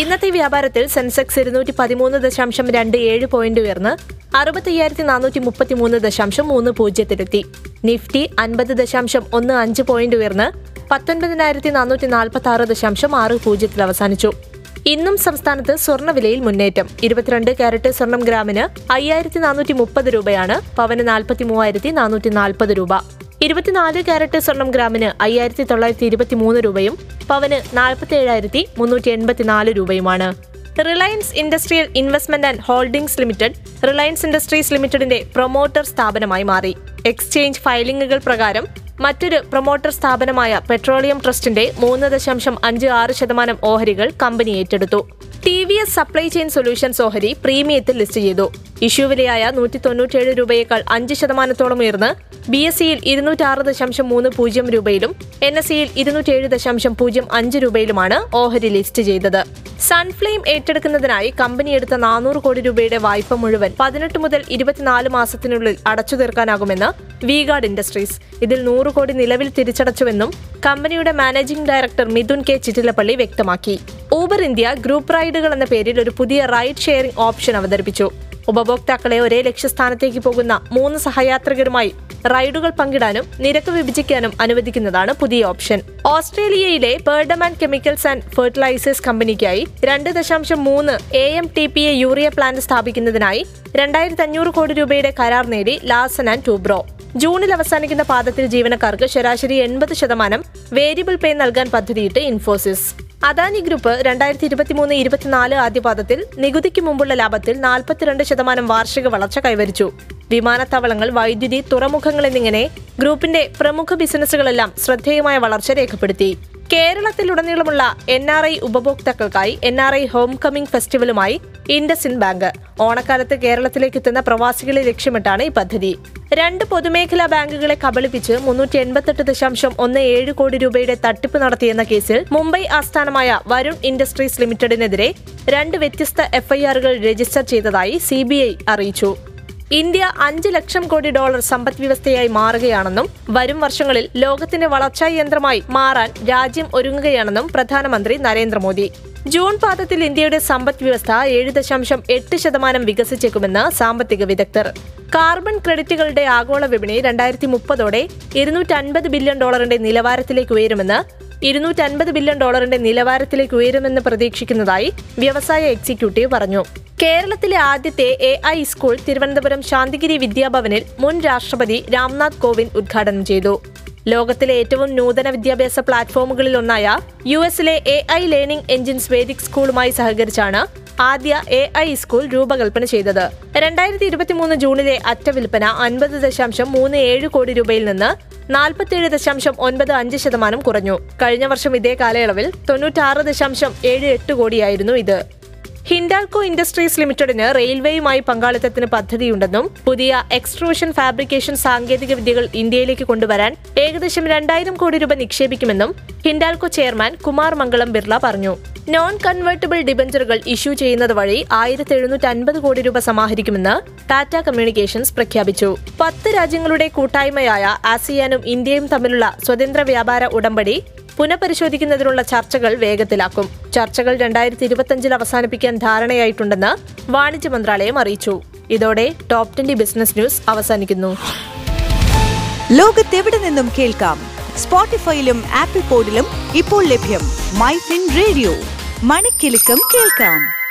ഇന്നത്തെ വ്യാപാരത്തിൽ സെൻസെക്സ് ഇരുന്നൂറ്റി പതിമൂന്ന് ദശാംശം രണ്ട് ഏഴ് പോയിന്റ് ഉയർന്ന് അറുപത്തയ്യായിരത്തി നാനൂറ്റി മുപ്പത്തി മൂന്ന് ദശാംശം മൂന്ന് പൂജ്യത്തിലെത്തി. നിഫ്റ്റി അൻപത് ദശാംശം ഒന്ന് അഞ്ച് പോയിന്റ് ഉയർന്ന് പത്തൊൻപതിനായിരത്തി നാനൂറ്റി നാൽപ്പത്തി ആറ് ദശാംശം ആറ് പൂജ്യത്തിൽ അവസാനിച്ചു. ഇന്നും സംസ്ഥാനത്ത് സ്വർണവിലയിൽ മുന്നേറ്റം. ഇരുപത്തിരണ്ട് കാരറ്റ് സ്വർണം ഗ്രാമിന് അയ്യായിരത്തി നാനൂറ്റി മുപ്പത് രൂപയാണ് പവന് നാൽപ്പത്തി മൂവായിരത്തി നാനൂറ്റി നാൽപ്പത് രൂപ. ഇരുപത്തിനാല് ക്യാരറ്റ് സ്വർണം ഗ്രാമിന് അയ്യായിരത്തി തൊള്ളായിരത്തി ഇരുപത്തി മൂന്ന് രൂപയും പവന് നാൽപ്പത്തി ഏഴായിരത്തി മുന്നൂറ്റി എൺപത്തിനാല് രൂപയുമാണ്. Reliance Industrial Investment and Holdings Limited Reliance Industries ലിമിറ്റഡിന്റെ പ്രൊമോട്ടർ സ്ഥാപനമായി മാറി. എക്സ്ചേഞ്ച് ഫയലിംഗുകൾ പ്രകാരം മറ്റൊരു പ്രൊമോട്ടർ സ്ഥാപനമായ പെട്രോളിയം ട്രസ്റ്റിന്റെ മൂന്ന് ദശാംശം അഞ്ച് ആറ് ശതമാനം ഓഹരികൾ കമ്പനി ഏറ്റെടുത്തു. T V S supply chain solutions ഓഹരി പ്രീമിയത്തിൽ ലിസ്റ്റ് ചെയ്തു. ഇഷ്യൂ വിലയായ നൂറ്റി തൊണ്ണൂറ്റിയേഴ് രൂപയേക്കാൾ അഞ്ച് ശതമാനത്തോളം ഉയർന്ന് ബി എസ് സിയിൽ ഇരുന്നൂറ്റാറ് ദശാംശം മൂന്ന് പൂജ്യം രൂപയിലും എൻ എസ് സിയിൽ ഇരുന്നൂറ്റേഴ് ദശാംശം പൂജ്യം അഞ്ച് രൂപയിലുമാണ് ഓഹരി ലിസ്റ്റ് ചെയ്തത്. സൺഫ്ലെയിം ഏറ്റെടുക്കുന്നതിനായി കമ്പനി എടുത്ത നാനൂറ് കോടി രൂപയുടെ വായ്പ മുഴുവൻ പതിനെട്ട് മുതൽ ഇരുപത്തിനാല് മാസത്തിനുള്ളിൽ അടച്ചു തീർക്കാനാകുമെന്ന് വിഗാർഡ് ഇൻഡസ്ട്രീസ് ഇതിൽ നൂറ് കോടി നിലവിൽ തിരിച്ചടച്ചുവെന്നും കമ്പനിയുടെ managing director Mithun K. Chittilappilly വ്യക്തമാക്കി. ഊബർ ഇന്ത്യ ഗ്രൂപ്പ് റൈഡുകൾ എന്ന പേരിൽ ഒരു പുതിയ റൈഡ് ഷെയറിംഗ് ഓപ്ഷൻ അവതരിപ്പിച്ചു. ഉപഭോക്താക്കളെ ഒരേ ലക്ഷ്യസ്ഥാനത്തേക്ക് പോകുന്ന മൂന്ന് സഹയാത്രികരുമായി റൈഡുകൾ പങ്കിടാനും നിരക്ക് വിഭജിക്കാനും അനുവദിക്കുന്നതാണ് പുതിയ ഓപ്ഷൻ. ഓസ്ട്രേലിയയിലെ ബേർഡമാൻ കെമിക്കൽസ് ആൻഡ് ഫെർട്ടിലൈസേഴ്സ് കമ്പനിക്കായി രണ്ട് ദശാംശം മൂന്ന് A M T P A urea plant സ്ഥാപിക്കുന്നതിനായി രണ്ടായിരത്തി അഞ്ഞൂറ് കോടി രൂപയുടെ കരാർ നേടി ലാസൻ ആൻഡ് ടൂബ്രോ. ജൂണിൽ അവസാനിക്കുന്ന പാദത്തിൽ ജീവനക്കാർക്ക് ശരാശരി എൺപത് ശതമാനം വേരിയബിൾ പേ നൽകാൻ പദ്ധതിയിട്ട് ഇൻഫോസിസ്. അദാനി ഗ്രൂപ്പ് രണ്ടായിരത്തി ഇരുപത്തിമൂന്ന് ഇരുപത്തിനാല് ആദ്യപാദത്തിൽ നികുതിക്ക് മുമ്പുള്ള ലാഭത്തിൽ നാൽപ്പത്തിരണ്ട് ശതമാനം വാർഷിക വളർച്ച കൈവരിച്ചു. വിമാനത്താവളങ്ങൾ വൈദ്യുതി തുറമുഖങ്ങൾ എന്നിങ്ങനെ ഗ്രൂപ്പിന്റെ പ്രമുഖ ബിസിനസ്സുകളെല്ലാം ശ്രദ്ധേയമായ വളർച്ച രേഖപ്പെടുത്തി. കേരളത്തിലുടനീളമുള്ള N R I ഉപഭോക്താക്കൾക്കായി N R I home coming ഫെസ്റ്റിവലുമായി IndusInd bank ഓണക്കാലത്ത് കേരളത്തിലേക്ക് എത്തുന്ന പ്രവാസികളെ ലക്ഷ്യമിട്ടാണ് ഈ പദ്ധതി. രണ്ട് പൊതുമേഖലാ ബാങ്കുകളെ കബളിപ്പിച്ച് മുന്നൂറ്റി എൺപത്തെട്ട് ദശാംശം ഒന്ന് ഏഴ് കോടി രൂപയുടെ തട്ടിപ്പ് നടത്തിയെന്ന കേസിൽ മുംബൈ ആസ്ഥാനമായ വരുൺ ഇൻഡസ്ട്രീസ് ലിമിറ്റഡിനെതിരെ രണ്ട് വ്യത്യസ്ത എഫ്ഐആറുകൾ രജിസ്റ്റർ ചെയ്തതായി സിബിഐ അറിയിച്ചു. ഇന്ത്യ അഞ്ച് ലക്ഷം കോടി ഡോളർ സമ്പദ് വ്യവസ്ഥയായി മാറുകയാണെന്നും വരും വർഷങ്ങളിൽ ലോകത്തിന്റെ വളർച്ചാ യന്ത്രമായി മാറാൻ രാജ്യം ഒരുങ്ങുകയാണെന്നും പ്രധാനമന്ത്രി നരേന്ദ്രമോദി. ജൂൺ പാദത്തിൽ ഇന്ത്യയുടെ സമ്പദ് വ്യവസ്ഥ ഏഴ് ദശാംശം എട്ട് ശതമാനം വികസിച്ചേക്കുമെന്ന് സാമ്പത്തിക വിദഗ്ധർ. കാർബൺ ക്രെഡിറ്റുകളുടെ ആഗോള വിപണി രണ്ടായിരത്തി മുപ്പതോടെ ഇരുന്നൂറ്റൻപത് ബില്യൺ ഡോളറിന്റെ നിലവാരത്തിലേക്ക് ഉയരുമെന്ന് ഇരുന്നൂറ്റൻപത് ബില്യൺ ഡോളറിന്റെ നിലവാരത്തിലേക്ക് ഉയരുമെന്ന് പ്രതീക്ഷിക്കുന്നതായി വ്യവസായ എക്സിക്യൂട്ടീവ് പറഞ്ഞു. കേരളത്തിലെ ആദ്യത്തെ A I school Thiruvananthapuram Santhigiri വിദ്യാഭവനിൽ മുൻ രാഷ്ട്രപതി രാംനാഥ് കോവിന്ദ് ഉദ്ഘാടനം ചെയ്തു. ലോകത്തിലെ ഏറ്റവും നൂതന വിദ്യാഭ്യാസ പ്ലാറ്റ്ഫോമുകളിൽ ഒന്നായ യു എസിലെ A I learning engines Vedic സ്കൂളുമായി സഹകരിച്ചാണ് ആദ്യ എ ഐ സ്കൂൾ രൂപകൽപ്പന ചെയ്തത്. രണ്ടായിരത്തി ഇരുപത്തിമൂന്ന് ജൂണിലെ അറ്റ വിൽപ്പന അൻപത് ദശാംശം മൂന്ന് ഏഴ് കോടി രൂപയിൽ നിന്ന് നാൽപ്പത്തിയേഴ് ദശാംശം ഒൻപത് അഞ്ച് ശതമാനം കുറഞ്ഞു. കഴിഞ്ഞ വർഷം ഇതേ കാലയളവിൽ തൊണ്ണൂറ്റാറ് ദശാംശം ഏഴ് എട്ട് കോടിയായിരുന്നു ഇത്. ഹിൻഡാൽകോ ഇൻഡസ്ട്രീസ് ലിമിറ്റഡിന് റെയിൽവേയുമായി പങ്കാളിത്തത്തിന് പദ്ധതിയുണ്ടെന്നും പുതിയ എക്സ്ട്രൂഷൻ ഫാബ്രിക്കേഷൻ സാങ്കേതിക വിദ്യകൾ ഇന്ത്യയിലേക്ക് കൊണ്ടുവരാൻ ഏകദേശം രണ്ടായിരം കോടി രൂപ നിക്ഷേപിക്കുമെന്നും ഹിൻഡാൽകോ ചെയർമാൻ കുമാർ മംഗളം ബിർള പറഞ്ഞു. നോൺ കൺവേർട്ടബിൾ ഡിബഞ്ചറുകൾ ഇഷ്യൂ ചെയ്യുന്നത് വഴി ആയിരത്തി എഴുന്നൂറ്റി അൻപത് കോടി രൂപ സമാഹരിക്കുമെന്ന് ടാറ്റ കമ്മ്യൂണിക്കേഷൻസ് പ്രഖ്യാപിച്ചു. പത്ത് രാജ്യങ്ങളുടെ കൂട്ടായ്മയായ ആസിയാനും ഇന്ത്യയും തമ്മിലുള്ള സ്വതന്ത്ര വ്യാപാര ഉടമ്പടി പുനഃപരിശോധിക്കുന്നതിനുള്ള ചർച്ചകൾ വേഗത്തിലാക്കും. ചർച്ചകൾ രണ്ടായിരത്തി ഇരുപത്തിയഞ്ചിൽ അവസാനിപ്പിക്കാൻ ധാരണയായിട്ടുണ്ടെന്ന് വാണിജ്യ മന്ത്രാലയം അറിയിച്ചു. ഇതോടെ ടോപ് ട്വന്റി ബിസിനസ് ന്യൂസ് അവസാനിക്കുന്നു. ലോകത്തെവിടെ നിന്നും കേൾക്കാം? സ്പോട്ടിഫൈയിലും ആപ്പിൾ പോഡിലും ഇപ്പോൾ ലഭ്യം മൈ ഫിൻ റേഡിയോ. മണിക്കെലക്കം കേൾക്കാം.